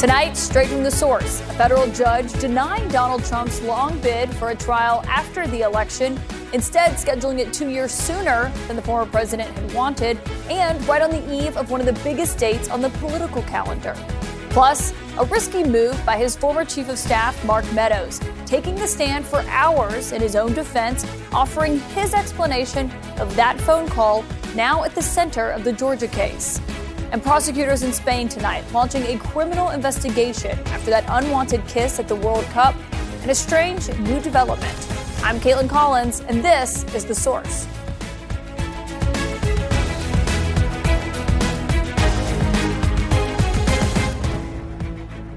Tonight, straight from the source, a federal judge denying Donald Trump's long bid for a trial after the election, instead, scheduling it two years sooner than the former president had wanted, and right on the eve of one of the biggest dates on the political calendar. Plus, a risky move by his former chief of staff, Mark Meadows, taking the stand for hours in his own defense, offering his explanation of that phone call now at the center of the Georgia case. And prosecutors in Spain tonight launching a criminal investigation after that unwanted kiss at the World Cup and a strange new development. I'm Kaitlan Collins, and this is The Source.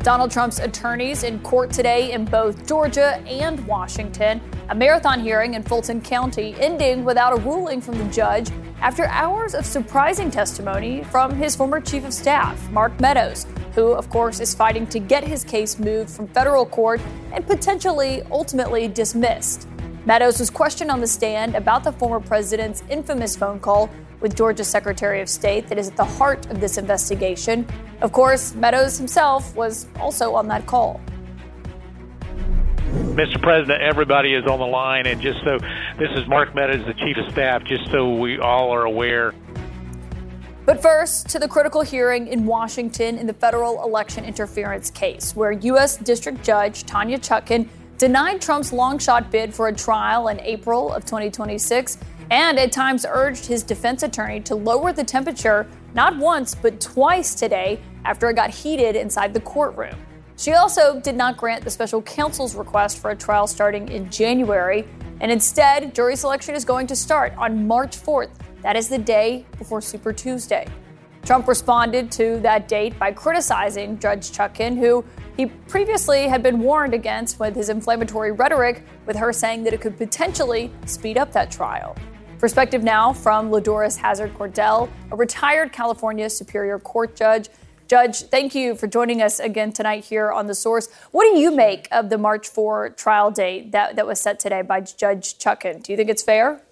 Donald Trump's attorneys in court today in both Georgia and Washington. A marathon hearing in Fulton County ending without a ruling from the judge after hours of surprising testimony from his former chief of staff, Mark Meadows, who, of course, is fighting to get his case moved from federal court and potentially ultimately dismissed. Meadows was questioned on the stand about the former president's infamous phone call with Georgia Secretary of State that is at the heart of this investigation. Of course, Meadows himself was also on that call. Mr. President, everybody is on the line, and just so this is Mark Meadows, the Chief of Staff, just so we all are aware. But first, to the critical hearing in Washington in the federal election interference case, where U.S. District Judge Tanya Chutkan denied Trump's long shot bid for a trial in April of 2026 and at times urged his defense attorney to lower the temperature not once, but twice today after it got heated inside the courtroom. She also did not grant the special counsel's request for a trial starting in January, and instead, jury selection is going to start on March 4th. That is the day before Super Tuesday. Trump responded to that date by criticizing Judge Chutkan, who he previously had been warned against with his inflammatory rhetoric, with her saying that it could potentially speed up that trial. Perspective now from LaDoris Hazzard Cordell, a retired California Superior Court judge. Judge, thank you for joining us again tonight here on The Source. What do you make of the March 4 trial date that, that was set today by Judge Chutkan? Do you think it's fair?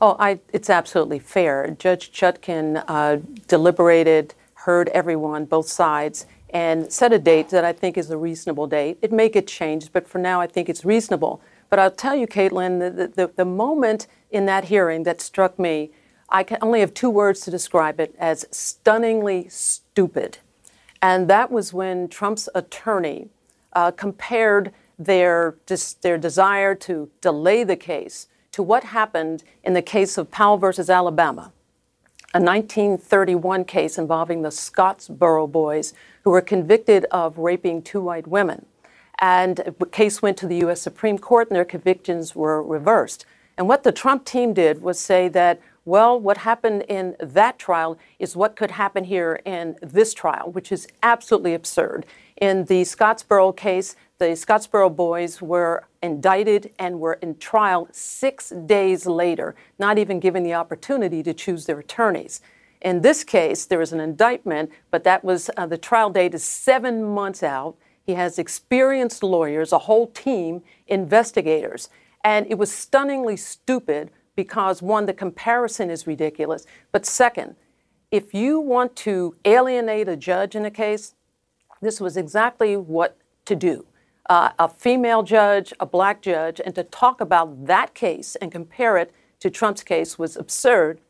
Oh, I, it's absolutely fair. Judge Chutkan uh, deliberated, heard everyone, both sides, and set a date that I think is a reasonable date. It may get changed, but for now, I think it's reasonable. But I'll tell you, Kaitlan, the, the, the moment in that hearing that struck me, I can only have two words to describe it as stunningly stupid. And that was when Trump's attorney uh, compared their, their desire to delay the case to what happened in the case of Powell versus Alabama, a 1931 case involving the Scottsboro boys who were convicted of raping two white women. And the case went to the U.S. Supreme Court, and their convictions were reversed. And what the Trump team did was say that, well, what happened in that trial is what could happen here in this trial, which is absolutely absurd. In the Scottsboro case, the Scottsboro boys were indicted and were in trial six days later, not even given the opportunity to choose their attorneys. In this case, there was an indictment, but that was uh, the trial date is seven months out. He has experienced lawyers, a whole team, investigators. And it was stunningly stupid because, one, the comparison is ridiculous. But second, if you want to alienate a judge in a case, this was exactly what to do. Uh, a female judge, a black judge, and to talk about that case and compare it to Trump's case was absurd.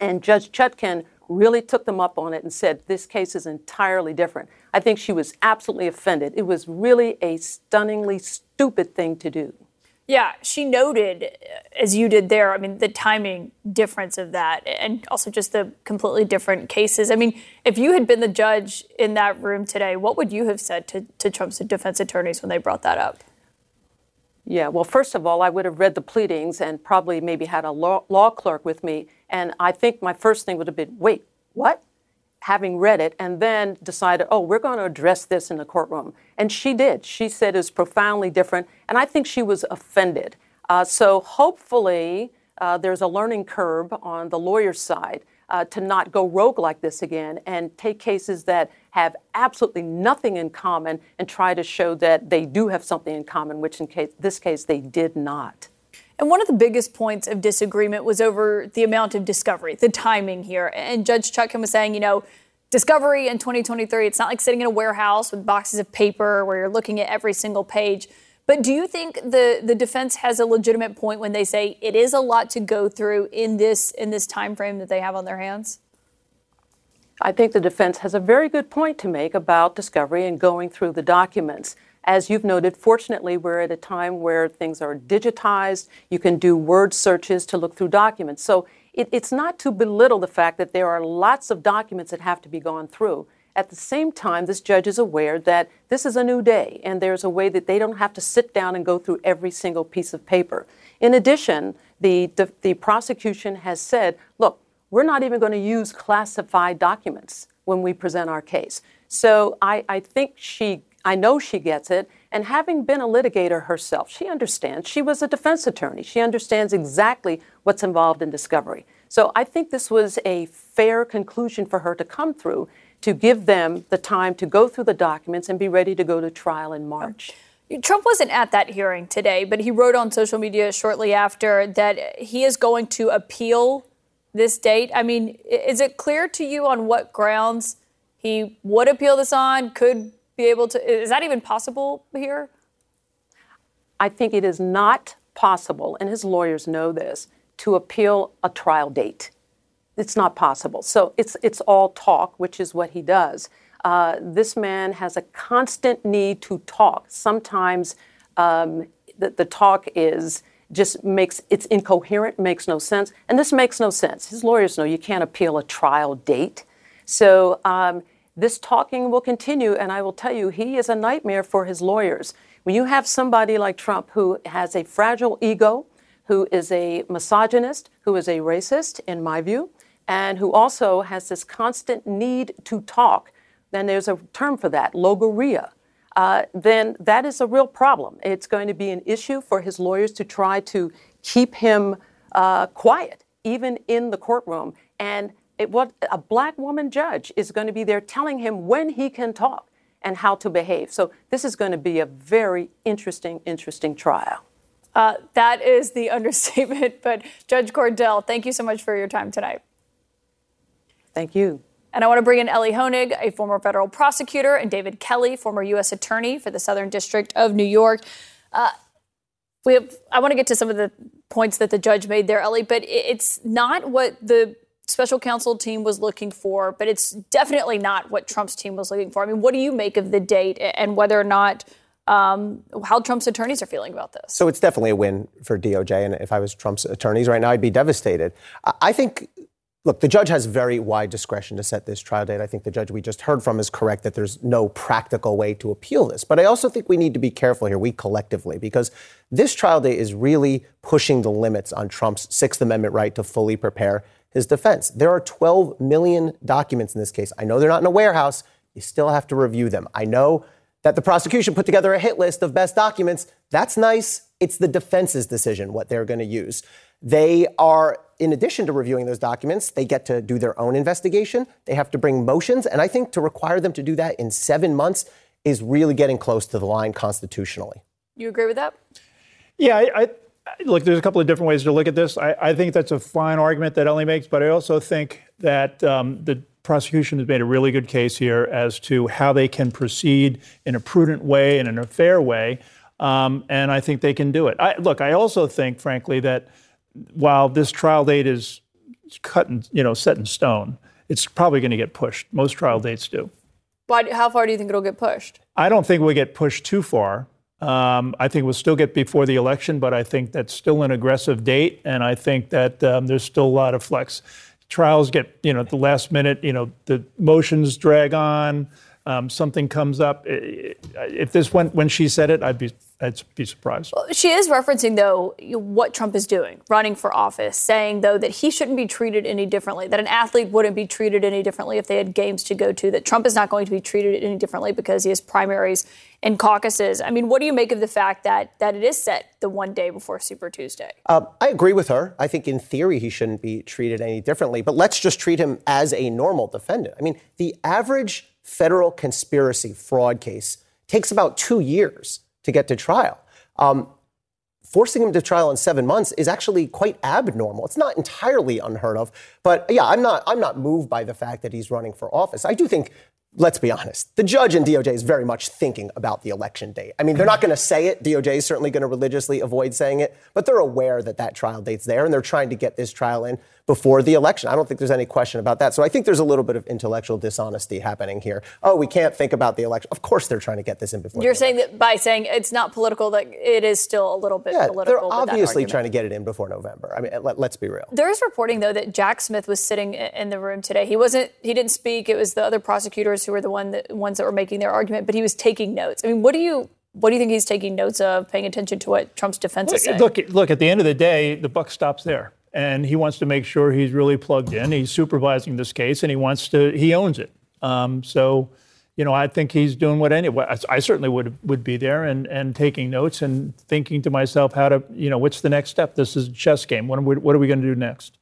And Judge Chutkan really took them up on it and said, this case is entirely different. I think she was absolutely offended. It was really a stunningly stupid thing to do. Yeah, she noted, uh, as you did there, I mean, the timing difference of that and also just the completely different cases. I mean, if you had been the judge in that room today, what would you have said to, to Trump's defense attorneys when they brought that up? Yeah, well, first of all, I would have read the pleadings and probably maybe had a law, law clerk with me. And I think my first thing would have been wait, what? Having read it, and then decided, oh, we're going to address this in the courtroom. And she did. She said it was profoundly different, and I think she was offended. Uh, so hopefully, uh, there's a learning curve on the lawyer's side uh, to not go rogue like this again and take cases that have absolutely nothing in common and try to show that they do have something in common, which in case, this case they did not. And one of the biggest points of disagreement was over the amount of discovery, the timing here. And Judge Chutkan was saying, you know, discovery in 2023, it's not like sitting in a warehouse with boxes of paper where you're looking at every single page. But do you think the, the defense has a legitimate point when they say it is a lot to go through in this in this time frame that they have on their hands? I think the defense has a very good point to make about discovery and going through the documents. As you've noted, fortunately, we're at a time where things are digitized. You can do word searches to look through documents. So it, it's not to belittle the fact that there are lots of documents that have to be gone through. At the same time, this judge is aware that this is a new day and there's a way that they don't have to sit down and go through every single piece of paper. In addition, the, the, the prosecution has said, look, we're not even going to use classified documents when we present our case. So I, I think she, I know she gets it. And having been a litigator herself, she understands. She was a defense attorney. She understands exactly what's involved in discovery. So I think this was a fair conclusion for her to come through to give them the time to go through the documents and be ready to go to trial in March. Oh. Trump wasn't at that hearing today, but he wrote on social media shortly after that he is going to appeal this date. I mean, is it clear to you on what grounds he would appeal this on? Could be able to? Is that even possible here? I think it is not possible, and his lawyers know this, to appeal a trial date. It's not possible. So it's, it's all talk, which is what he does. Uh, this man has a constant need to talk. Sometimes um, the, the talk is just makes it's incoherent, makes no sense, and this makes no sense. His lawyers know you can't appeal a trial date, so um, this talking will continue. And I will tell you, he is a nightmare for his lawyers. When you have somebody like Trump who has a fragile ego, who is a misogynist, who is a racist, in my view, and who also has this constant need to talk, then there's a term for that, logorrhea. Uh, then that is a real problem. It's going to be an issue for his lawyers to try to keep him uh, quiet, even in the courtroom. And it, what a black woman judge is going to be there telling him when he can talk and how to behave. So this is going to be a very interesting, interesting trial. Uh, that is the understatement. But Judge Cordell, thank you so much for your time tonight. Thank you. And I want to bring in Elie Honig, a former federal prosecutor, and David Kelley, former U.S. attorney for the Southern District of New York. Uh, we have. I want to get to some of the points that the judge made there, Elie, but it's not what the special counsel team was looking for, but it's definitely not what Trump's team was looking for. I mean, what do you make of the date and whether or not um, how Trump's attorneys are feeling about this? So it's definitely a win for DOJ, and if I was Trump's attorneys right now, I'd be devastated. I think Look, the judge has very wide discretion to set this trial date. I think the judge we just heard from is correct that there's no practical way to appeal this. But I also think we need to be careful here, we collectively, because this trial date is really pushing the limits on Trump's Sixth Amendment right to fully prepare his defense. There are 12 million documents in this case. I know they're not in a warehouse. You still have to review them. I know that the prosecution put together a hit list of best documents. That's nice. It's the defense's decision what they're going to use. They are, in addition to reviewing those documents, they get to do their own investigation. They have to bring motions. And I think to require them to do that in seven months is really getting close to the line constitutionally. You agree with that? Yeah, I, I look, there's a couple of different ways to look at this. I, I, think that's a fine argument that Elie makes, but I also think that um, the prosecution has made a really good case here as to how they can proceed in a prudent way and in a fair way. Um, and I think they can do it. I, look, I also think, frankly, that while this trial date is cut and you know set in stone, it's probably going to get pushed. Most trial dates do. Why, how far do you think it'll get pushed? I don't think we'll get pushed too far. Um, I think we'll still get before the election, but I think that's still an aggressive date, and I think that um, there's still a lot of flex. Trials get, you know, at the last minute, you know, the motions drag on, um, something comes up. If this went when she said it, I'd be I'd be surprised. Well, she is referencing, though, what Trump is doing, running for office, saying, though, that he shouldn't be treated any differently, that an athlete wouldn't be treated any differently if they had games to go to, that Trump is not going to be treated any differently because he has primaries and caucuses. I mean, what do you make of the fact that, that it is set the one day before Super Tuesday? Um, I agree with her. I think in theory he shouldn't be treated any differently, but let's just treat him as a normal defendant. I mean, the average federal conspiracy fraud case takes about two years to get to trial. Um, forcing him to trial in seven months is actually quite abnormal. It's not entirely unheard of, but yeah, I'm not. I'm not moved by the fact that he's running for office. I do think let's be honest, the judge and DOJ is very much thinking about the election date. I mean, they're not going to say it. DOJ is certainly going to religiously avoid saying it, but they're aware that that trial date's there and they're trying to get this trial in before the election. I don't think there's any question about that. So I think there's a little bit of intellectual dishonesty happening here. Oh, we can't think about the election. Of course they're trying to get this in before. You're saying that by saying it's not political, that it is still a little bit yeah, political. They're obviously trying to get it in before November. I mean, let, us be real. There is reporting though that Jack Smith was sitting in the room today. He wasn't. He didn't speak. It was the other prosecutors who were the one that, ones that were making their argument. But he was taking notes. I mean, what do you what do you think he's taking notes of, paying attention to what Trump's defense look, is saying? Look, look, at the end of the day, the buck stops there and he wants to make sure he's really plugged in. He's supervising this case, and he wants to. He owns it. Um, so, you know, I think he's doing what any. I certainly would would be there and and taking notes and thinking to myself how to, you know, what's the next step? This is a chess game. What are we, what are we going to do next?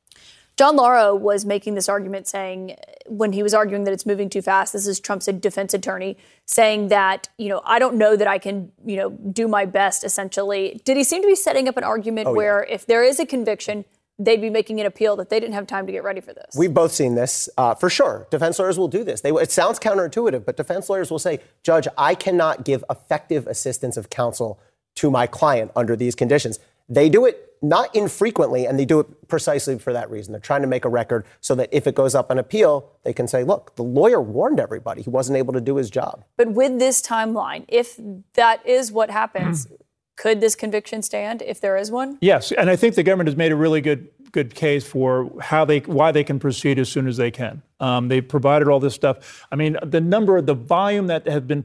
John Lauro was making this argument saying, when he was arguing that it's moving too fast, this is Trump's defense attorney saying that, you know, I don't know that I can, you know, do my best essentially. Did he seem to be setting up an argument oh, where yeah. if there is a conviction, they'd be making an appeal that they didn't have time to get ready for this. We've both seen this uh, for sure. Defense lawyers will do this. They, it sounds counterintuitive, but defense lawyers will say, Judge, I cannot give effective assistance of counsel to my client under these conditions. They do it not infrequently, and they do it precisely for that reason. They're trying to make a record so that if it goes up on appeal, they can say, look, the lawyer warned everybody he wasn't able to do his job. But with this timeline, if that is what happens, could this conviction stand if there is one? Yes, and I think the government has made a really good good case for how they why they can proceed as soon as they can. Um, they provided all this stuff. I mean, the number, the volume that have been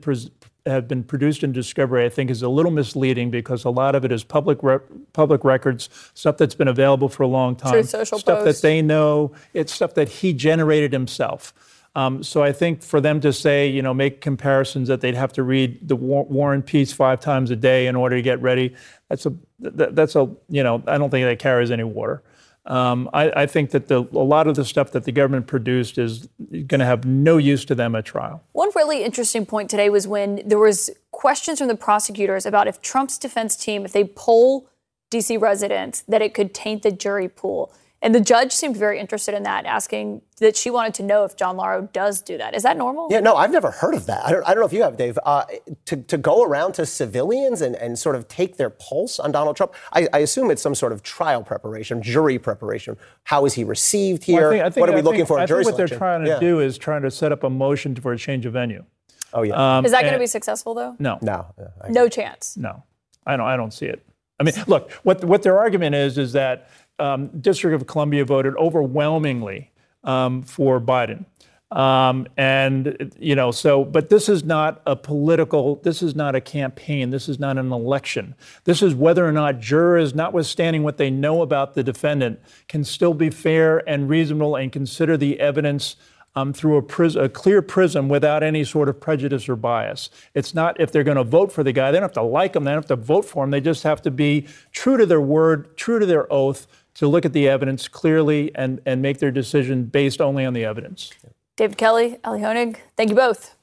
have been produced in discovery, I think, is a little misleading because a lot of it is public re- public records, stuff that's been available for a long time, Truth Social stuff that they know. It's stuff that he generated himself. Um, so I think for them to say, you know, make comparisons that they'd have to read the War, War and Peace five times a day in order to get ready, that's a that's a you know, I don't think that carries any water. Um, I, I, think that the, a lot of the stuff that the government produced is going to have no use to them at trial. One really interesting point today was when there was questions from the prosecutors about if Trump's defense team, if they poll D.C. residents, that it could taint the jury pool. And the judge seemed very interested in that, asking that she wanted to know if John Lauro does do that. Is that normal? Yeah, no, I've never heard of that. I don't, I don't know if you have, Dave. Uh, to, to go around to civilians and, and sort of take their pulse on Donald Trump, I, I assume it's some sort of trial preparation, jury preparation. How is he received here? Well, I think, I think, what are we looking think, for in jury think what they're trying to yeah. do is trying to set up a motion for a change of venue. Oh, yeah. Um, is that going to be successful, though? No. No. no chance. No. I don't, I don't see it. I mean, look, what, what their argument is, is that um, District of Columbia voted overwhelmingly um, for Biden. Um, and, you know, so, but this is not a political, this is not a campaign, this is not an election. This is whether or not jurors, notwithstanding what they know about the defendant, can still be fair and reasonable and consider the evidence um, through a, pris- a, clear prism without any sort of prejudice or bias. It's not if they're going to vote for the guy, they don't have to like him, they don't have to vote for him, they just have to be true to their word, true to their oath, to look at the evidence clearly and, and make their decision based only on the evidence. David Kelley, Elie Honig, thank you both.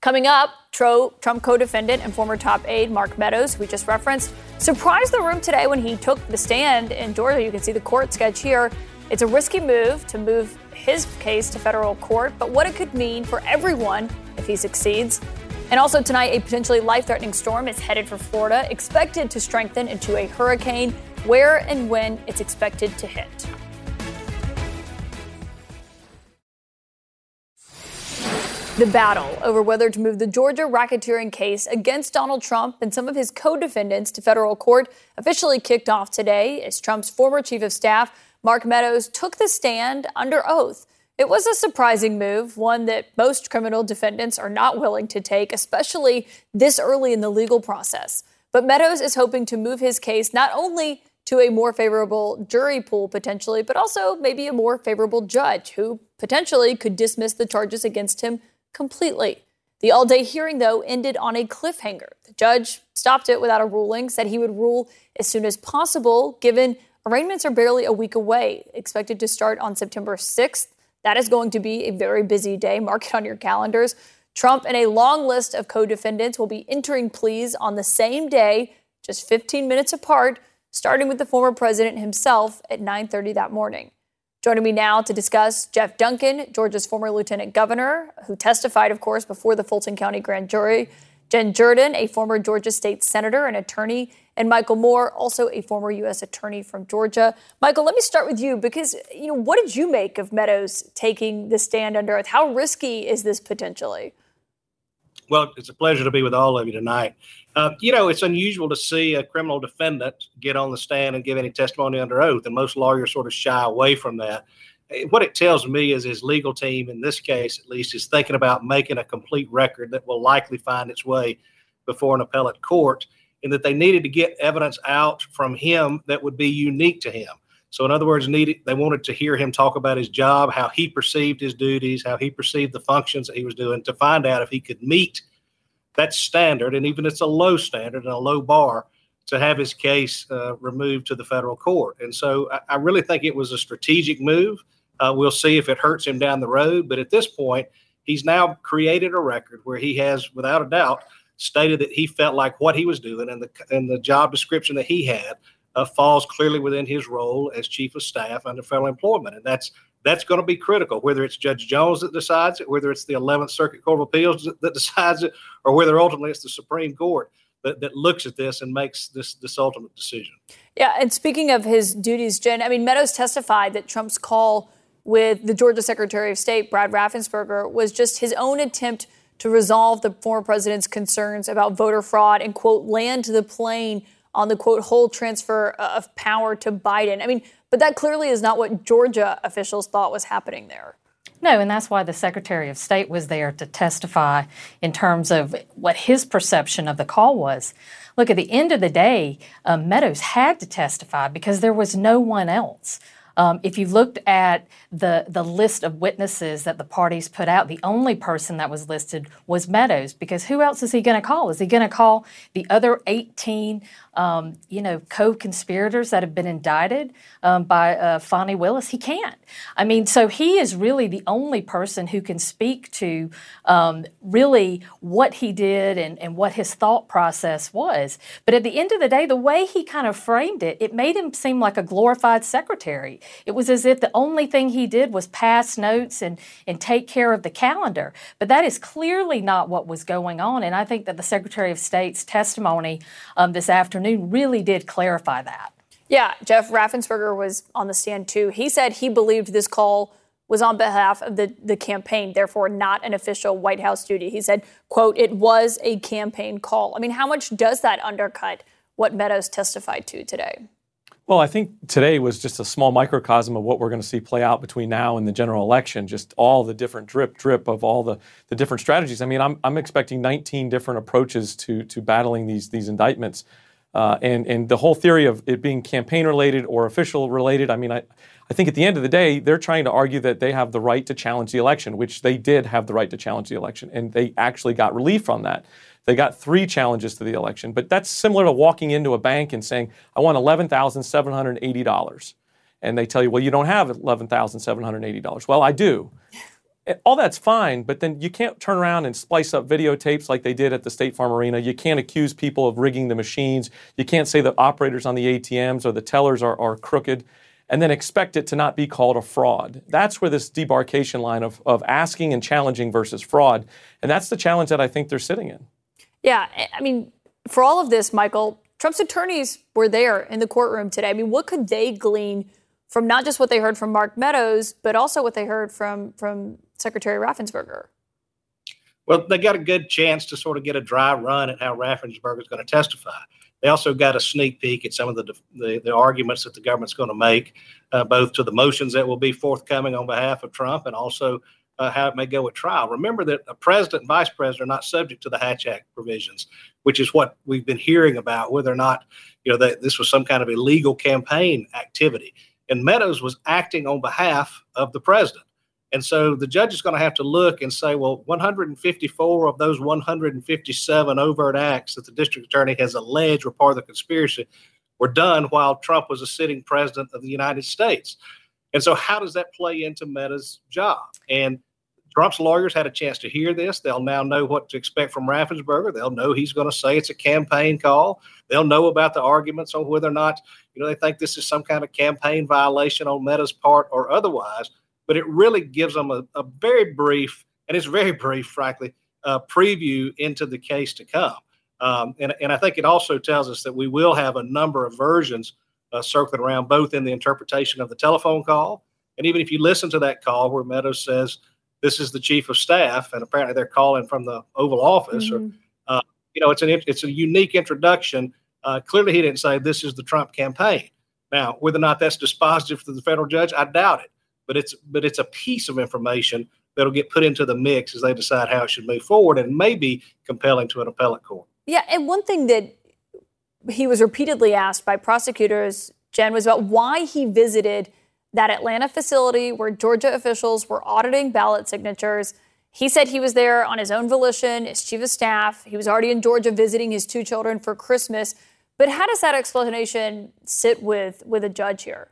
Coming up, Trump co defendant and former top aide Mark Meadows, who we just referenced, surprised the room today when he took the stand in Georgia. You can see the court sketch here. It's a risky move to move his case to federal court, but what it could mean for everyone if he succeeds. And also tonight, a potentially life threatening storm is headed for Florida, expected to strengthen into a hurricane where and when it's expected to hit. The battle over whether to move the Georgia racketeering case against Donald Trump and some of his co defendants to federal court officially kicked off today as Trump's former chief of staff, Mark Meadows, took the stand under oath It was a surprising move, one that most criminal defendants are not willing to take, especially this early in the legal process. But Meadows is hoping to move his case not only to a more favorable jury pool potentially, but also maybe a more favorable judge who potentially could dismiss the charges against him completely. The all day hearing, though, ended on a cliffhanger. The judge stopped it without a ruling, said he would rule as soon as possible, given arraignments are barely a week away, expected to start on September 6th. That is going to be a very busy day. Mark it on your calendars. Trump and a long list of co defendants will be entering pleas on the same day, just 15 minutes apart, starting with the former president himself at 9:30 that morning. Joining me now to discuss Geoff Duncan, Georgia's former lieutenant governor, who testified, of course, before the Fulton County grand jury, Jen Jordan, a former Georgia state senator and attorney, and Michael Moore, also a former U.S. attorney from Georgia. Michael, let me start with you because, you know, what did you make of Meadows taking the stand under oath? How risky is this potentially? Well, it's a pleasure to be with all of you tonight. Uh, you know, it's unusual to see a criminal defendant get on the stand and give any testimony under oath, and most lawyers sort of shy away from that. Eh, what it tells me is his legal team, in this case at least, is thinking about making a complete record that will likely find its way before an appellate court, and that they needed to get evidence out from him that would be unique to him. So, in other words, needed they wanted to hear him talk about his job, how he perceived his duties, how he perceived the functions that he was doing, to find out if he could meet that standard, and even it's a low standard and a low bar, to have his case uh, removed to the federal court. And so, I, I, really think it was a strategic move. Uh, we'll see if it hurts him down the road, but at this point, he's now created a record where he has, without a doubt, stated that he felt like what he was doing and the and the job description that he had uh, falls clearly within his role as chief of staff under federal employment, and that's that's going to be critical. Whether it's Judge Jones that decides it, whether it's the 11th Circuit Court of Appeals that, that decides it, or whether ultimately it's the Supreme Court that, that looks at this and makes this this ultimate decision. Yeah, and speaking of his duties, Jen, I mean Meadows testified that Trump's call with the Georgia Secretary of State Brad Raffensperger was just his own attempt to resolve the former president's concerns about voter fraud and quote land the plane on the quote whole transfer of power to Biden. I mean, but that clearly is not what Georgia officials thought was happening there. No, and that's why the Secretary of State was there to testify in terms of what his perception of the call was. Look, at the end of the day, um, Meadows had to testify because there was no one else. Um, if you looked at the the list of witnesses that the parties put out, the only person that was listed was Meadows because who else is he going to call? Is he going to call the other 18 um, you know, co-conspirators that have been indicted um, by uh, Fani Willis. He can't. I mean, so he is really the only person who can speak to um, really what he did and, and what his thought process was. But at the end of the day, the way he kind of framed it, it made him seem like a glorified secretary. It was as if the only thing he did was pass notes and, and take care of the calendar. But that is clearly not what was going on. And I think that the Secretary of State's testimony um, this afternoon really did clarify that. Yeah, Geoff Raffensperger was on the stand too. He said he believed this call was on behalf of the, the campaign, therefore not an official White House duty. He said, quote, it was a campaign call. I mean, how much does that undercut what Meadows testified to today? Well, I think today was just a small microcosm of what we're going to see play out between now and the general election. Just all the different drip, drip of all the, the different strategies. I mean, I'm, I'm expecting 19 different approaches to to battling these these indictments. Uh, and, and the whole theory of it being campaign related or official related, I mean, I, I think at the end of the day, they're trying to argue that they have the right to challenge the election, which they did have the right to challenge the election. And they actually got relief from that. They got three challenges to the election. But that's similar to walking into a bank and saying, I want $11,780. And they tell you, well, you don't have $11,780. Well, I do eh, all that's fine, but then you can't turn around and splice up videotapes like they did at the State Farm Arena. You can't accuse people of rigging the machines. You can't say the operators on the ATMs or the tellers are, are crooked and then expect it to not be called a fraud. That's where this debarkation line of, of asking and challenging versus fraud, and that's the challenge that I think they're sitting in. Yeah, I mean, for all of this, Michael, Trump's attorneys were there in the courtroom today. I mean, what could they glean from not just what they heard from Mark Meadows, but also what they heard from from Secretary Raffensperger? Well, they got a good chance to sort of get a dry run at how Raffensperger is going to testify. They also got a sneak peek at some of the the, the arguments that the government's going to make, uh, both to the motions that will be forthcoming on behalf of Trump and also uh, how it may go at trial. Remember that a president and vice president are not subject to the Hatch Act provisions, which is what we've been hearing about, whether or not you know that this was some kind of illegal campaign activity. And Meadows was acting on behalf of the president. And so the judge is going to have to look and say, well, 154 of those 157 overt acts that the district attorney has alleged were part of the conspiracy were done while Trump was a sitting president of the United States. And so, how does that play into Meadows' job? And Trump's lawyers had a chance to hear this. They'll now know what to expect from Raffensperger. They'll know he's going to say it's a campaign call. They'll know about the arguments on whether or not, you know, they think this is some kind of campaign violation on Meadows' part or otherwise but it really gives them a, a very brief, and it's very brief, frankly, uh, preview into the case to come. Um, and, and I think it also tells us that we will have a number of versions uh, circling around, both in the interpretation of the telephone call, and even if you listen to that call where Meadows says, "This is the chief of staff," and apparently they're calling from the Oval Office, mm-hmm. or uh, you know, it's an it's a unique introduction. Uh, clearly, he didn't say this is the Trump campaign. Now, whether or not that's dispositive to the federal judge, I doubt it but it's but it's a piece of information that'll get put into the mix as they decide how it should move forward and may be compelling to an appellate court. Yeah, and one thing that he was repeatedly asked by prosecutors, Jen, was about why he visited that Atlanta facility where Georgia officials were auditing ballot signatures. He said he was there on his own volition, as chief of staff. He was already in Georgia visiting his two children for Christmas. But how does that explanation sit with with a judge here?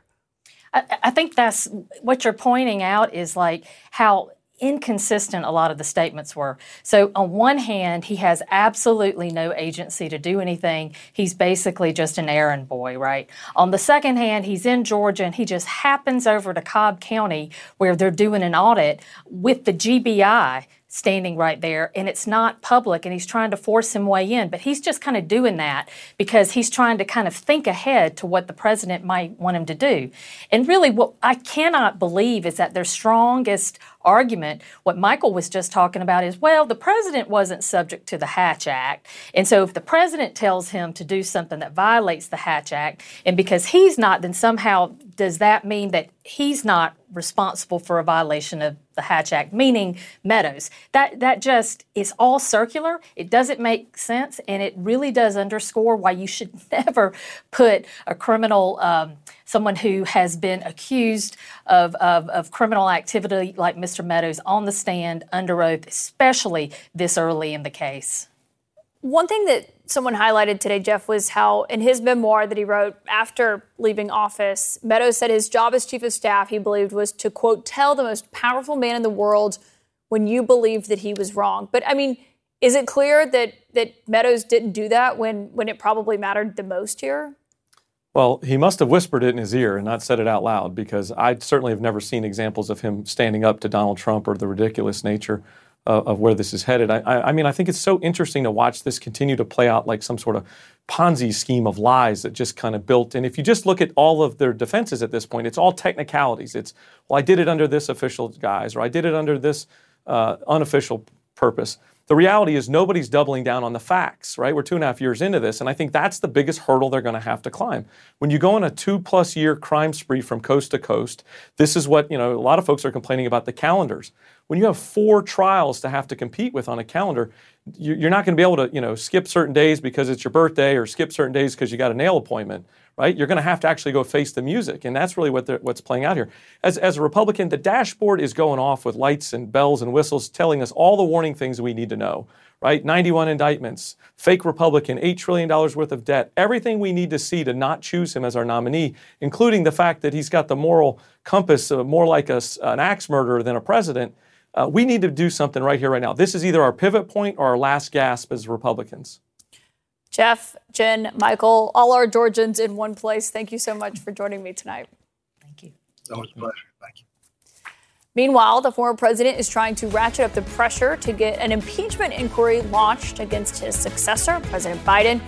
I, I think that's what you're pointing out is like how inconsistent a lot of the statements were. So, on one hand, he has absolutely no agency to do anything. He's basically just an errand boy, right? On the second hand, he's in Georgia and he just happens over to Cobb County where they're doing an audit with the GBI standing right there and it's not public and he's trying to force him way in but he's just kind of doing that because he's trying to kind of think ahead to what the president might want him to do and really what i cannot believe is that their strongest argument what michael was just talking about is well the president wasn't subject to the hatch act and so if the president tells him to do something that violates the hatch act and because he's not then somehow does that mean that he's not responsible for a violation of the Hatch Act, meaning Meadows. That that just is all circular. It doesn't make sense, and it really does underscore why you should never put a criminal, um, someone who has been accused of, of, of criminal activity like Mr. Meadows, on the stand under oath, especially this early in the case. One thing that someone highlighted today, Geoff, was how in his memoir that he wrote after leaving office, Meadows said his job as chief of staff, he believed, was to, quote, tell the most powerful man in the world when you believed that he was wrong. But I mean, is it clear that, that Meadows didn't do that when, when it probably mattered the most here? Well, he must have whispered it in his ear and not said it out loud because I certainly have never seen examples of him standing up to Donald Trump or the ridiculous nature of where this is headed. I, I, mean, I think it's so interesting to watch this continue to play out like some sort of Ponzi scheme of lies that just kind of built. And if you just look at all of their defenses at this point, it's all technicalities. It's, well, I did it under this official guise, or I did it under this uh, unofficial purpose. The reality is nobody's doubling down on the facts, right? We're two and a half years into this, and I think that's the biggest hurdle they're going to have to climb. When you go on a two plus year crime spree from coast to coast, this is what, you know, a lot of folks are complaining about the calendars. When you have four trials to have to compete with on a calendar, you're not going to be able to, you know, skip certain days because it's your birthday or skip certain days because you got a nail appointment, right? You're going to have to actually go face the music, and that's really what what's playing out here. As, as a Republican, the dashboard is going off with lights and bells and whistles, telling us all the warning things we need to know, right? 91 indictments, fake Republican, $8 trillion worth of debt, everything we need to see to not choose him as our nominee, including the fact that he's got the moral compass more like a, an axe murderer than a president uh, we need to do something right here, right now. This is either our pivot point or our last gasp as Republicans. Geoff, Jen, Michael, all our Georgians in one place. Thank you so much for joining me tonight. Thank you. Always a pleasure. Thank you. Meanwhile, the former president is trying to ratchet up the pressure to get an impeachment inquiry launched against his successor, President Biden.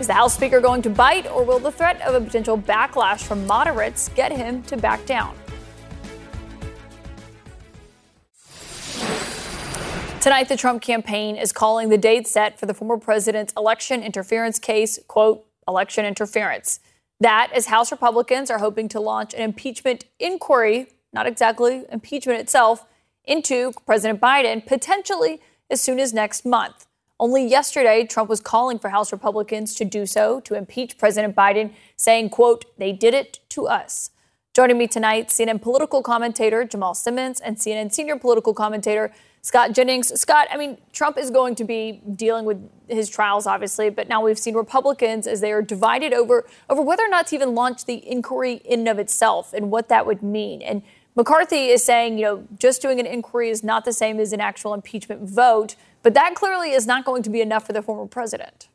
Is the House Speaker going to bite, or will the threat of a potential backlash from moderates get him to back down? Tonight, the Trump campaign is calling the date set for the former president's election interference case, quote, election interference. That, as House Republicans are hoping to launch an impeachment inquiry, not exactly impeachment itself, into President Biden potentially as soon as next month. Only yesterday, Trump was calling for House Republicans to do so, to impeach President Biden, saying, quote, they did it to us. Joining me tonight, CNN political commentator Jamal Simmons and CNN senior political commentator Scott Jennings. Scott, I mean, Trump is going to be dealing with his trials, obviously, but now we've seen Republicans as they are divided over over whether or not to even launch the inquiry in and of itself and what that would mean. And McCarthy is saying, you know, just doing an inquiry is not the same as an actual impeachment vote, but that clearly is not going to be enough for the former president.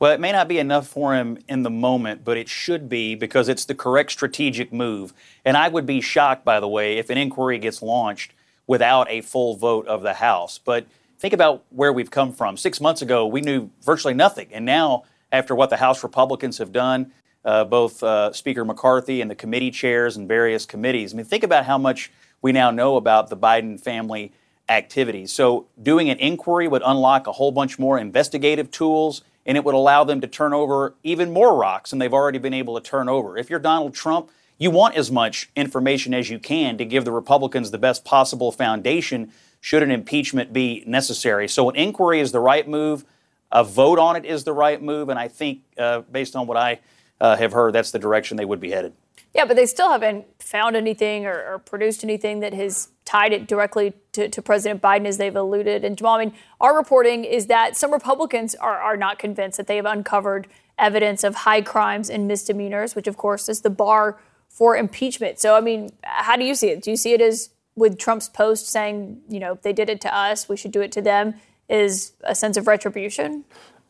Well, it may not be enough for him in the moment, but it should be because it's the correct strategic move. And I would be shocked, by the way, if an inquiry gets launched without a full vote of the House. But think about where we've come from. Six months ago, we knew virtually nothing. And now, after what the House Republicans have done, uh, both uh, Speaker McCarthy and the committee chairs and various committees, I mean, think about how much we now know about the Biden family activities. So, doing an inquiry would unlock a whole bunch more investigative tools and it would allow them to turn over even more rocks than they've already been able to turn over. If you're Donald Trump, you want as much information as you can to give the Republicans the best possible foundation should an impeachment be necessary. So, an inquiry is the right move. A vote on it is the right move. And I think, uh, based on what I uh, have heard, that's the direction they would be headed. Yeah, but they still haven't found anything or, or produced anything that has tied it directly to, to, President Biden, as they've alluded. And Jamal, I mean, our reporting is that some Republicans are, are not convinced that they have uncovered evidence of high crimes and misdemeanors, which, of course, is the bar for impeachment. So, I mean, how do you see it? Do you see it as with Trump's post saying, you know, they did it to us, we should do it to them, is a sense of retribution?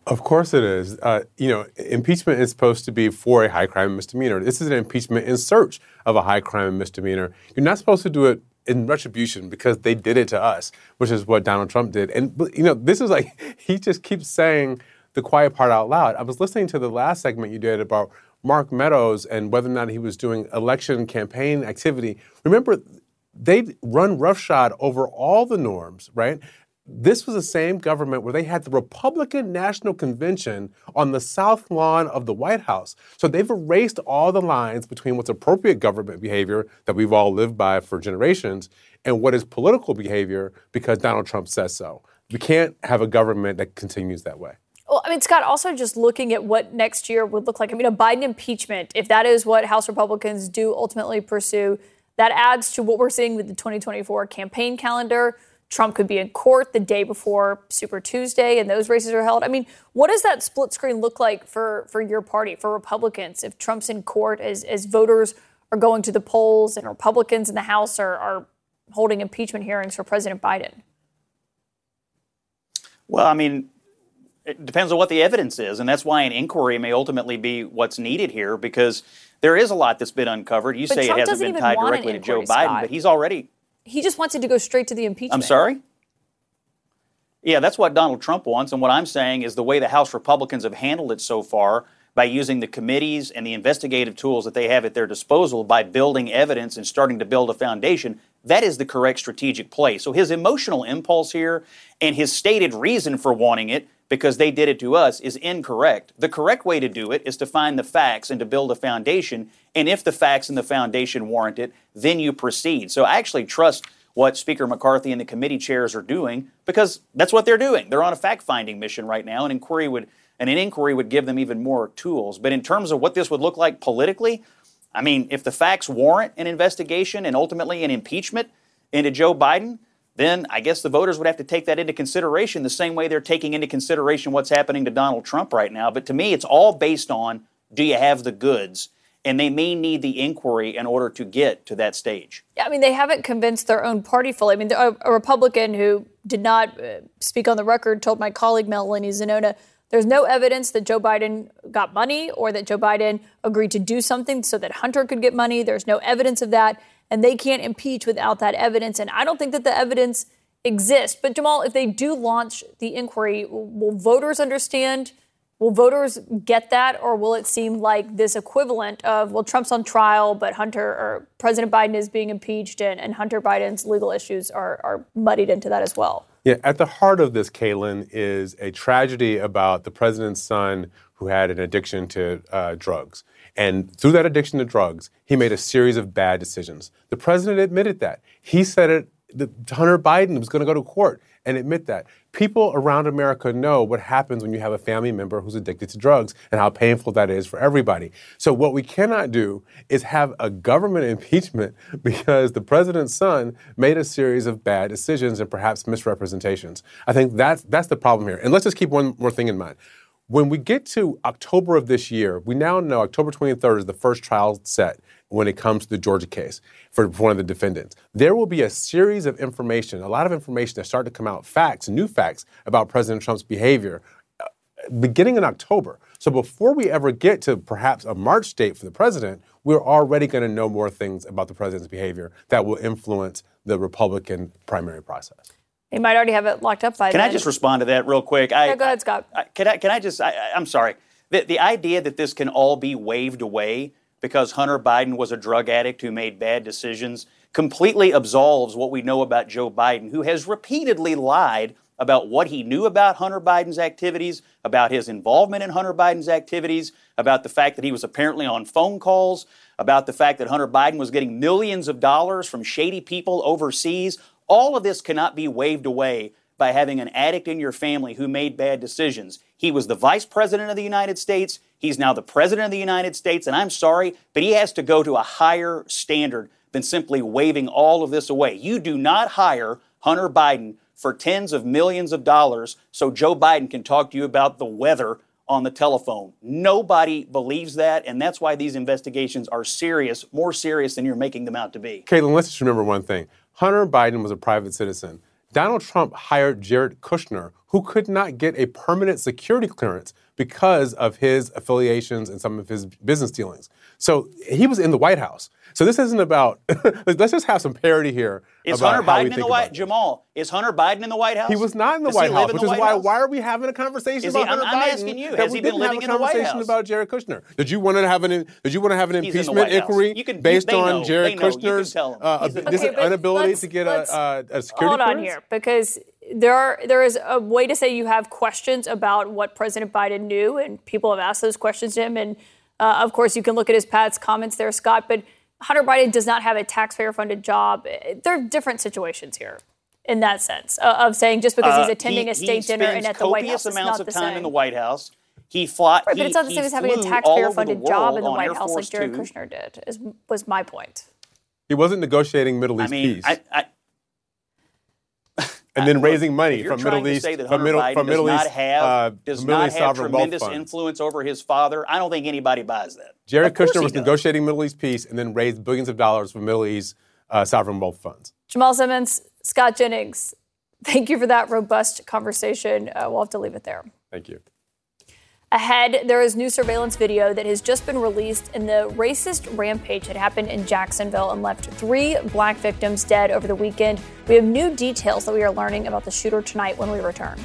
Of course it is. Uh, you know, impeachment is supposed to be for a high crime and misdemeanor. This is an impeachment in search of a high crime and misdemeanor. You're not supposed to do it in retribution because they did it to us, which is what Donald Trump did. And you know, this is like he just keeps saying the quiet part out loud. I was listening to the last segment you did about Mark Meadows and whether or not he was doing election campaign activity. Remember, they run roughshod over all the norms, right? This was the same government where they had the Republican National Convention on the south lawn of the White House. So they've erased all the lines between what's appropriate government behavior that we've all lived by for generations and what is political behavior because Donald Trump says so. We can't have a government that continues that way. Well, I mean, Scott, also just looking at what next year would look like. I mean, a Biden impeachment, if that is what House Republicans do ultimately pursue, that adds to what we're seeing with the 2024 campaign calendar Trump could be in court the day before Super Tuesday and those races are held. I mean, what does that split screen look like for, for your party, for Republicans, if Trump's in court as, as voters are going to the polls and Republicans in the House are, are holding impeachment hearings for President Biden? Well, I mean, it depends on what the evidence is, and that's why an inquiry may ultimately be what's needed here because there is a lot that's been uncovered. You but say Trump it hasn't been tied directly to Joe Biden, Scott. but he's already he just wants it to go straight to the impeachment. I'm sorry? Yeah, that's what Donald Trump wants. And what I'm saying is the way the House Republicans have handled it so far by using the committees and the investigative tools that they have at their disposal by building evidence and starting to build a foundation, that is the correct strategic play. So his emotional impulse here and his stated reason for wanting it, because they did it to us, is incorrect. The correct way to do it is to find the facts and to build a foundation. And if the facts and the foundation warrant it, then you proceed. So I actually trust what Speaker McCarthy and the committee chairs are doing because that's what they're doing. They're on a fact-finding mission right now. An inquiry would and an inquiry would give them even more tools. But in terms of what this would look like politically, I mean, if the facts warrant an investigation and ultimately an impeachment into Joe Biden, then I guess the voters would have to take that into consideration the same way they're taking into consideration what's happening to Donald Trump right now. But to me, it's all based on do you have the goods? and they may need the inquiry in order to get to that stage. Yeah, I mean, they haven't convinced their own party fully. I mean, a, Republican who did not uh, speak on the record told my colleague Melanie Zanona there's no evidence that Joe Biden got money or that Joe Biden agreed to do something so that Hunter could get money. There's no evidence of that, and they can't impeach without that evidence. And I don't think that the evidence exists. But Jamal, if they do launch the inquiry, will voters understand? Will voters get that, or will it seem like this equivalent of, well, Trump's on trial, but Hunter or President Biden is being impeached, and, and Hunter Biden's legal issues are, are muddied into that as well? Yeah, at the heart of this, Kaitlan, is a tragedy about the president's son who had an addiction to uh, drugs. And through that addiction to drugs, he made a series of bad decisions. The president admitted that. He said it, the, Hunter Biden was going to go to court and admit that. People around America know what happens when you have a family member who's addicted to drugs and how painful that is for everybody. So, what we cannot do is have a government impeachment because the president's son made a series of bad decisions and perhaps misrepresentations. I think that's, that's the problem here. And let's just keep one more thing in mind. When we get to October of this year, we now know October 23rd is the first trial set when it comes to the Georgia case for one of the defendants. There will be a series of information, a lot of information that start to come out, facts, new facts about President Trump's behavior uh, beginning in October. So before we ever get to perhaps a March date for the president, we're already going to know more things about the president's behavior that will influence the Republican primary process. He might already have it locked up by Can then. Can I just respond to that real quick? I, yeah, go ahead, Scott. I, can I? Can I just? I, I'm sorry. The, the idea that this can all be waved away because Hunter Biden was a drug addict who made bad decisions completely absolves what we know about Joe Biden, who has repeatedly lied about what he knew about Hunter Biden's activities, about his involvement in Hunter Biden's activities, about the fact that he was apparently on phone calls, about the fact that Hunter Biden was getting millions of dollars from shady people overseas. All of this cannot be waved away by having an addict in your family who made bad decisions. He was the vice president of the United States. He's now the president of the United States. And I'm sorry, but he has to go to a higher standard than simply waving all of this away. You do not hire Hunter Biden for tens of millions of dollars so Joe Biden can talk to you about the weather on the telephone. Nobody believes that, and that's why these investigations are serious, more serious than you're making them out to be. Kaitlan, let's just remember one thing. Hunter Biden was a private citizen. Donald Trump hired Jared Kushner, who could not get a permanent security clearance because of his affiliations and some of his business dealings. So he was in the White House. So this isn't about. let's just have some parity here. Is about Hunter how we Biden in the White about Jamal? Is Hunter Biden in the White House? He was not in the Does White House, in which the is why House? why are we having a conversation Is he- about I'm- Hunter I'm asking you, has we he been didn't living a in the White conversation House? about Jared Kushner? Did you want to have an Did you want to have an He's impeachment White House. inquiry You can- based they on know, Jared they know. Kushner's tell 'em. uh, He's in the this Okay, inability to get let's- a, uh, a security Hold on clearance? here, because there are there is a way to say you have questions about what President Biden knew, and people have asked those questions to him. And uh, of course, you can look at his past comments there, Scott. But Hunter Biden does not have a taxpayer-funded job. There are different situations here, in that sense, uh, of saying just because he's Uh, attending he- a state he dinner and at the White copious House, it's amounts not of the time same. in the White House. He fought. Right, but he- it's not the he same as having a flew all over taxpayer-funded job in the White Air House like Force Jared Kushner did. Is, was my point. He wasn't negotiating Middle I East mean, peace I, I, and then look, raising money from Middle East say that from Middle Biden from does Middle not East have uh, does from Middle not East have tremendous influence over his father. I don't think anybody buys that. Jared Kushner was does. negotiating Middle East peace and then raised billions of dollars from Middle East uh, sovereign wealth funds. Jamal Simmons, Scott Jennings, thank you for that robust conversation. Uh, we'll have to leave it there. Thank you. Ahead, there is new surveillance video that has just been released, in the racist rampage that happened in Jacksonville and left three black victims dead over the weekend. We have new details that we are learning about the shooter tonight when we return.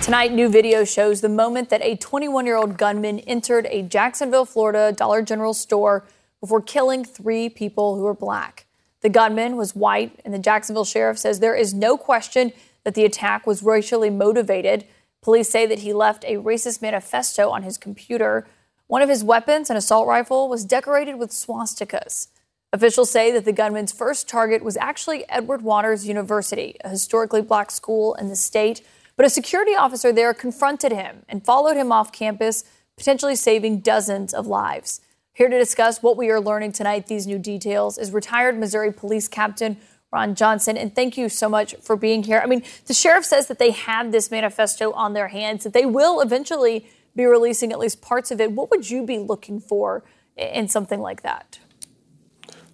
Tonight, new video shows the moment that a 21 year old gunman entered a Jacksonville, Florida Dollar General store before killing three people who were black. The gunman was white, and the Jacksonville sheriff says there is no question that the attack was racially motivated. Police say that he left a racist manifesto on his computer. One of his weapons, an assault rifle, was decorated with swastikas. Officials say that the gunman's first target was actually Edward Waters University, a historically black school in the state. But a security officer there confronted him and followed him off campus, potentially saving dozens of lives. Here to discuss what we are learning tonight, these new details, is retired Missouri Police Captain Ron Johnson. And thank you so much for being here. I mean, the sheriff says that they have this manifesto on their hands, that they will eventually be releasing at least parts of it. What would you be looking for in something like that?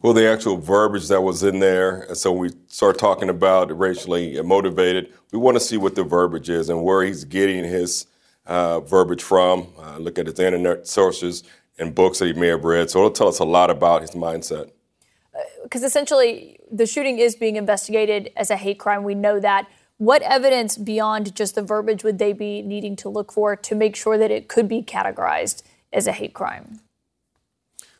Well, the actual verbiage that was in there, and so we start talking about racially motivated. We want to see what the verbiage is and where he's getting his uh, verbiage from. Uh, look at his internet sources and books that he may have read. So it'll tell us a lot about his mindset. Because essentially, the shooting is being investigated as a hate crime. We know that. What evidence beyond just the verbiage would they be needing to look for to make sure that it could be categorized as a hate crime?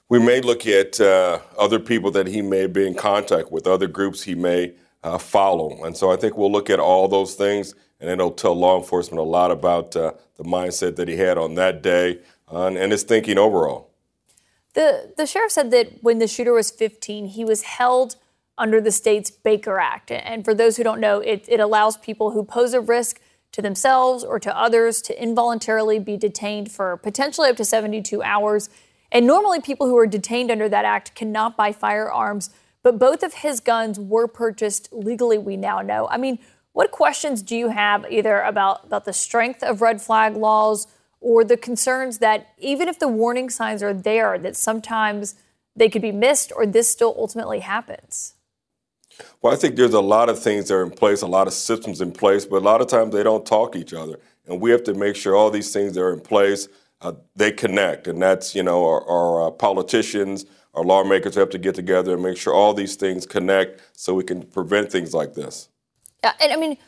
we may look at uh, other people that he may be in contact with, other groups he may uh, follow. And so I think we'll look at all those things, and it'll tell law enforcement a lot about uh, the mindset that he had on that day uh, and, and his thinking overall. The, the sheriff said that when the shooter was 15, he was held under the state's Baker Act. And for those who don't know, it, it allows people who pose a risk to themselves or to others to involuntarily be detained for potentially up to 72 hours. And normally, people who are detained under that act cannot buy firearms, but both of his guns were purchased legally, we now know. I mean, what questions do you have either about, about the strength of red flag laws or the concerns that even if the warning signs are there, that sometimes they could be missed or this still ultimately happens? Well, I think there's a lot of things that are in place, a lot of systems in place, but a lot of times they don't talk to each other. And we have to make sure all these things that are in place, uh, they connect. And that's, you know, our, our uh, politicians, our lawmakers have to get together and make sure all these things connect so we can prevent things like this. Yeah, and I mean,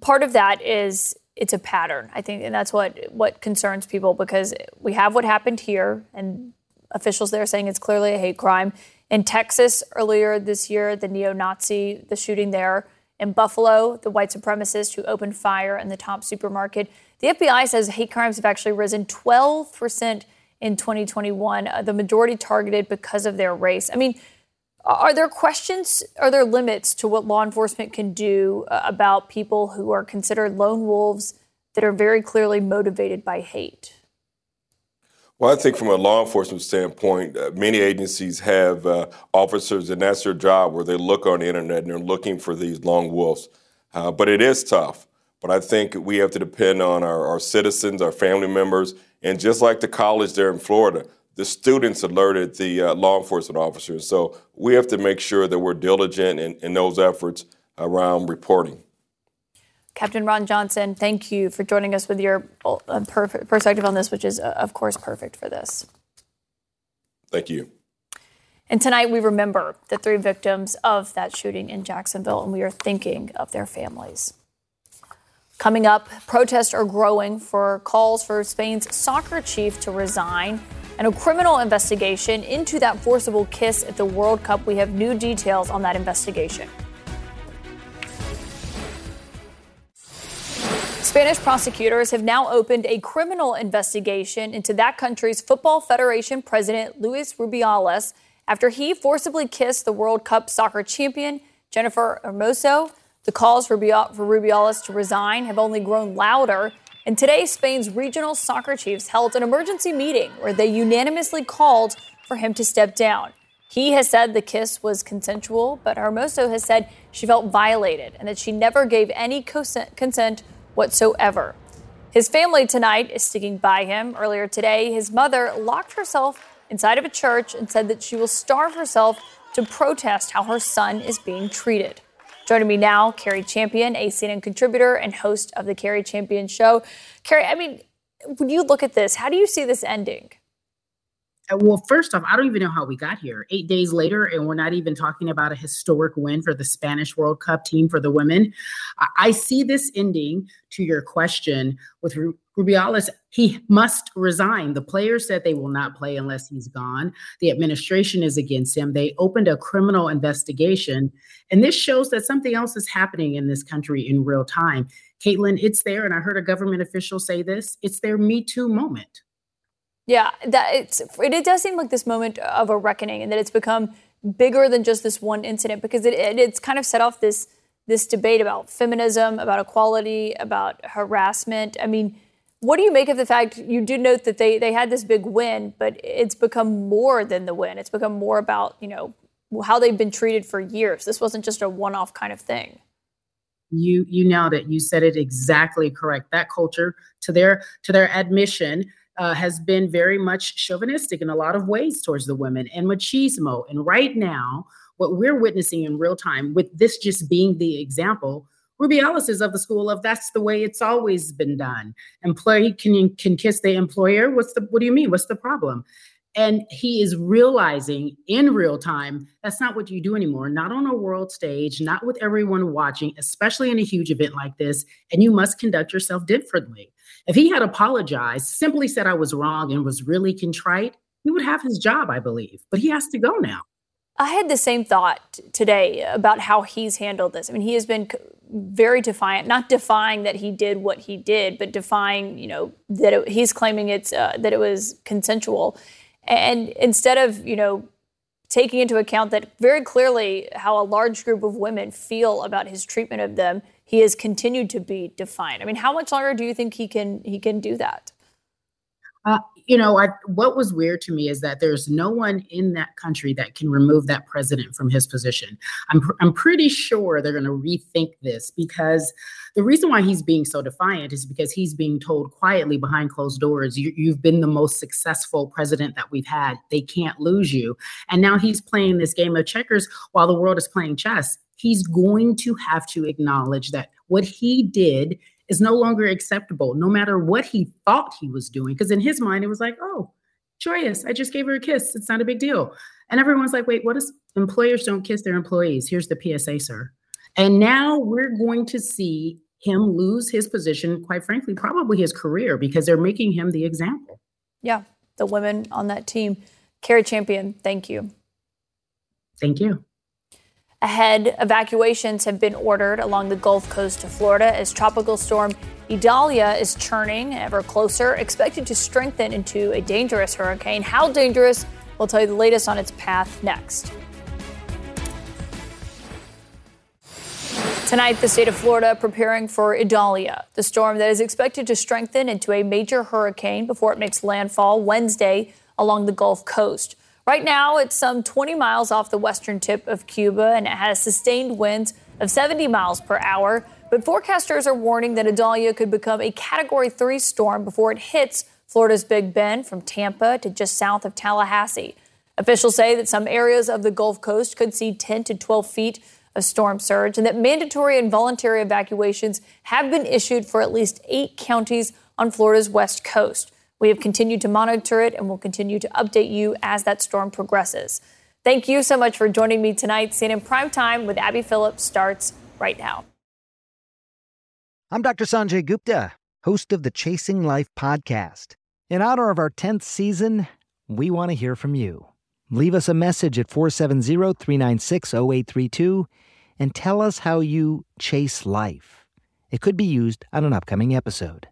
part of that is it's a pattern, I think, and that's what what concerns people because we have what happened here, and officials there saying it's clearly a hate crime. In Texas earlier this year, the neo Nazi, the shooting there. In Buffalo, the white supremacist who opened fire in the Tops supermarket. The FBI says hate crimes have actually risen 12% in 2021, uh, the majority targeted because of their race. I mean, are there questions, are there limits to what law enforcement can do uh, about people who are considered lone wolves that are very clearly motivated by hate? Well, I think from a law enforcement standpoint, uh, many agencies have uh, officers, and that's their job, where they look on the internet and they're looking for these lone wolves. Uh, but it is tough. But I think we have to depend on our, our, citizens, our family members, and just like the college there in Florida, the students alerted the uh, law enforcement officers. So we have to make sure that we're diligent in, in those efforts around reporting. Captain Ron Johnson, thank you for joining us with your uh, perspective on this, which is, uh, of course, perfect for this. Thank you. And tonight we remember the three victims of that shooting in Jacksonville, and we are thinking of their families. Coming up, protests are growing for calls for Spain's soccer chief to resign and a criminal investigation into that forcible kiss at the World Cup. We have new details on that investigation. Spanish prosecutors have now opened a criminal investigation into that country's Football Federation president, Luis Rubiales, after he forcibly kissed the World Cup soccer champion, Jennifer Hermoso. The calls for Rubiales to resign have only grown louder. And today, Spain's regional soccer chiefs held an emergency meeting where they unanimously called for him to step down. He has said the kiss was consensual, but Hermoso has said she felt violated and that she never gave any consent whatsoever. His family tonight is sticking by him. Earlier today, his mother locked herself inside of a church and said that she will starve herself to protest how her son is being treated. Joining me now, Cari Champion, a CNN contributor and host of the Cari Champion Show. Cari, I mean, when you look at this, how do you see this ending? Uh, well, first off, I don't even know how we got here. Eight days later, and we're not even talking about a historic win for the Spanish World Cup team for the women. I see this ending to your question with Rubiales. He must resign. The players said they will not play unless he's gone. The administration is against him. They opened a criminal investigation. And this shows that something else is happening in this country in real time. Kaitlan, it's there. And I heard a government official say this it's their Me Too moment. Yeah, that it's it, it, does seem like this moment of a reckoning, and that it's become bigger than just this one incident because it, it, it's kind of set off this this debate about feminism, about equality, about harassment. I mean, what do you make of the fact you do note that they they had this big win, but it's become more than the win. It's become more about you know how they've been treated for years. This wasn't just a one off kind of thing you you nailed it you said it exactly correct that culture to their to their admission uh, has been very much chauvinistic in a lot of ways towards the women and machismo. And right now, what we're witnessing in real time, with this just being the example, Rubiales is of the school of that's the way it's always been done. Employee can can kiss the employer. What's the what do you mean? What's the problem? And he is realizing in real time that's not what you do anymore, not on a world stage, not with everyone watching, especially in a huge event like this. And you must conduct yourself differently. If he had apologized, simply said I was wrong and was really contrite, he would have his job, I believe. But he has to go now. I had the same thought today about how he's handled this. I mean, he has been very defiant, not defying that he did what he did, but defying, you know, that it, he's claiming it's uh, that it was consensual. And instead of, you know, taking into account that very clearly how a large group of women feel about his treatment of them, he has continued to be defiant. I mean, how much longer do you think he can he can do that? Uh, you know, I, what was weird to me is that there's no one in that country that can remove that president from his position. I'm, pr- I'm pretty sure they're going to rethink this because the reason why he's being so defiant is because he's being told quietly behind closed doors, you, you've been the most successful president that we've had. They can't lose you. And now he's playing this game of checkers while the world is playing chess. He's going to have to acknowledge that what he did is no longer acceptable, no matter what he thought he was doing. Because in his mind, it was like, oh, joyous. I just gave her a kiss. It's not a big deal. And everyone's like, wait, what is employers don't kiss their employees? Here's the PSA, sir. And now we're going to see him lose his position, quite frankly, probably his career, because they're making him the example. Yeah, the women on that team. Cari Champion, thank you. Thank you. Ahead, evacuations have been ordered along the Gulf Coast of Florida as Tropical Storm Idalia is churning ever closer, expected to strengthen into a dangerous hurricane. How dangerous? We'll tell you the latest on its path next. Tonight, the state of Florida preparing for Idalia, the storm that is expected to strengthen into a major hurricane before it makes landfall Wednesday along the Gulf Coast. Right now, it's some 20 miles off the western tip of Cuba and it has sustained winds of 70 miles per hour. But forecasters are warning that Idalia could become a Category 3 storm before it hits Florida's Big Bend from Tampa to just south of Tallahassee. Officials say that some areas of the Gulf Coast could see 10 to 12 feet of storm surge and that mandatory and voluntary evacuations have been issued for at least eight counties on Florida's west coast. We have continued to monitor it and will continue to update you as that storm progresses. Thank you so much for joining me tonight. CNN Prime Time with Abby Phillips starts right now. I'm Dr. Sanjay Gupta, host of the Chasing Life podcast. In honor of our 10th season, we want to hear from you. Leave us a message at 470 396 0832 and tell us how you chase life. It could be used on an upcoming episode.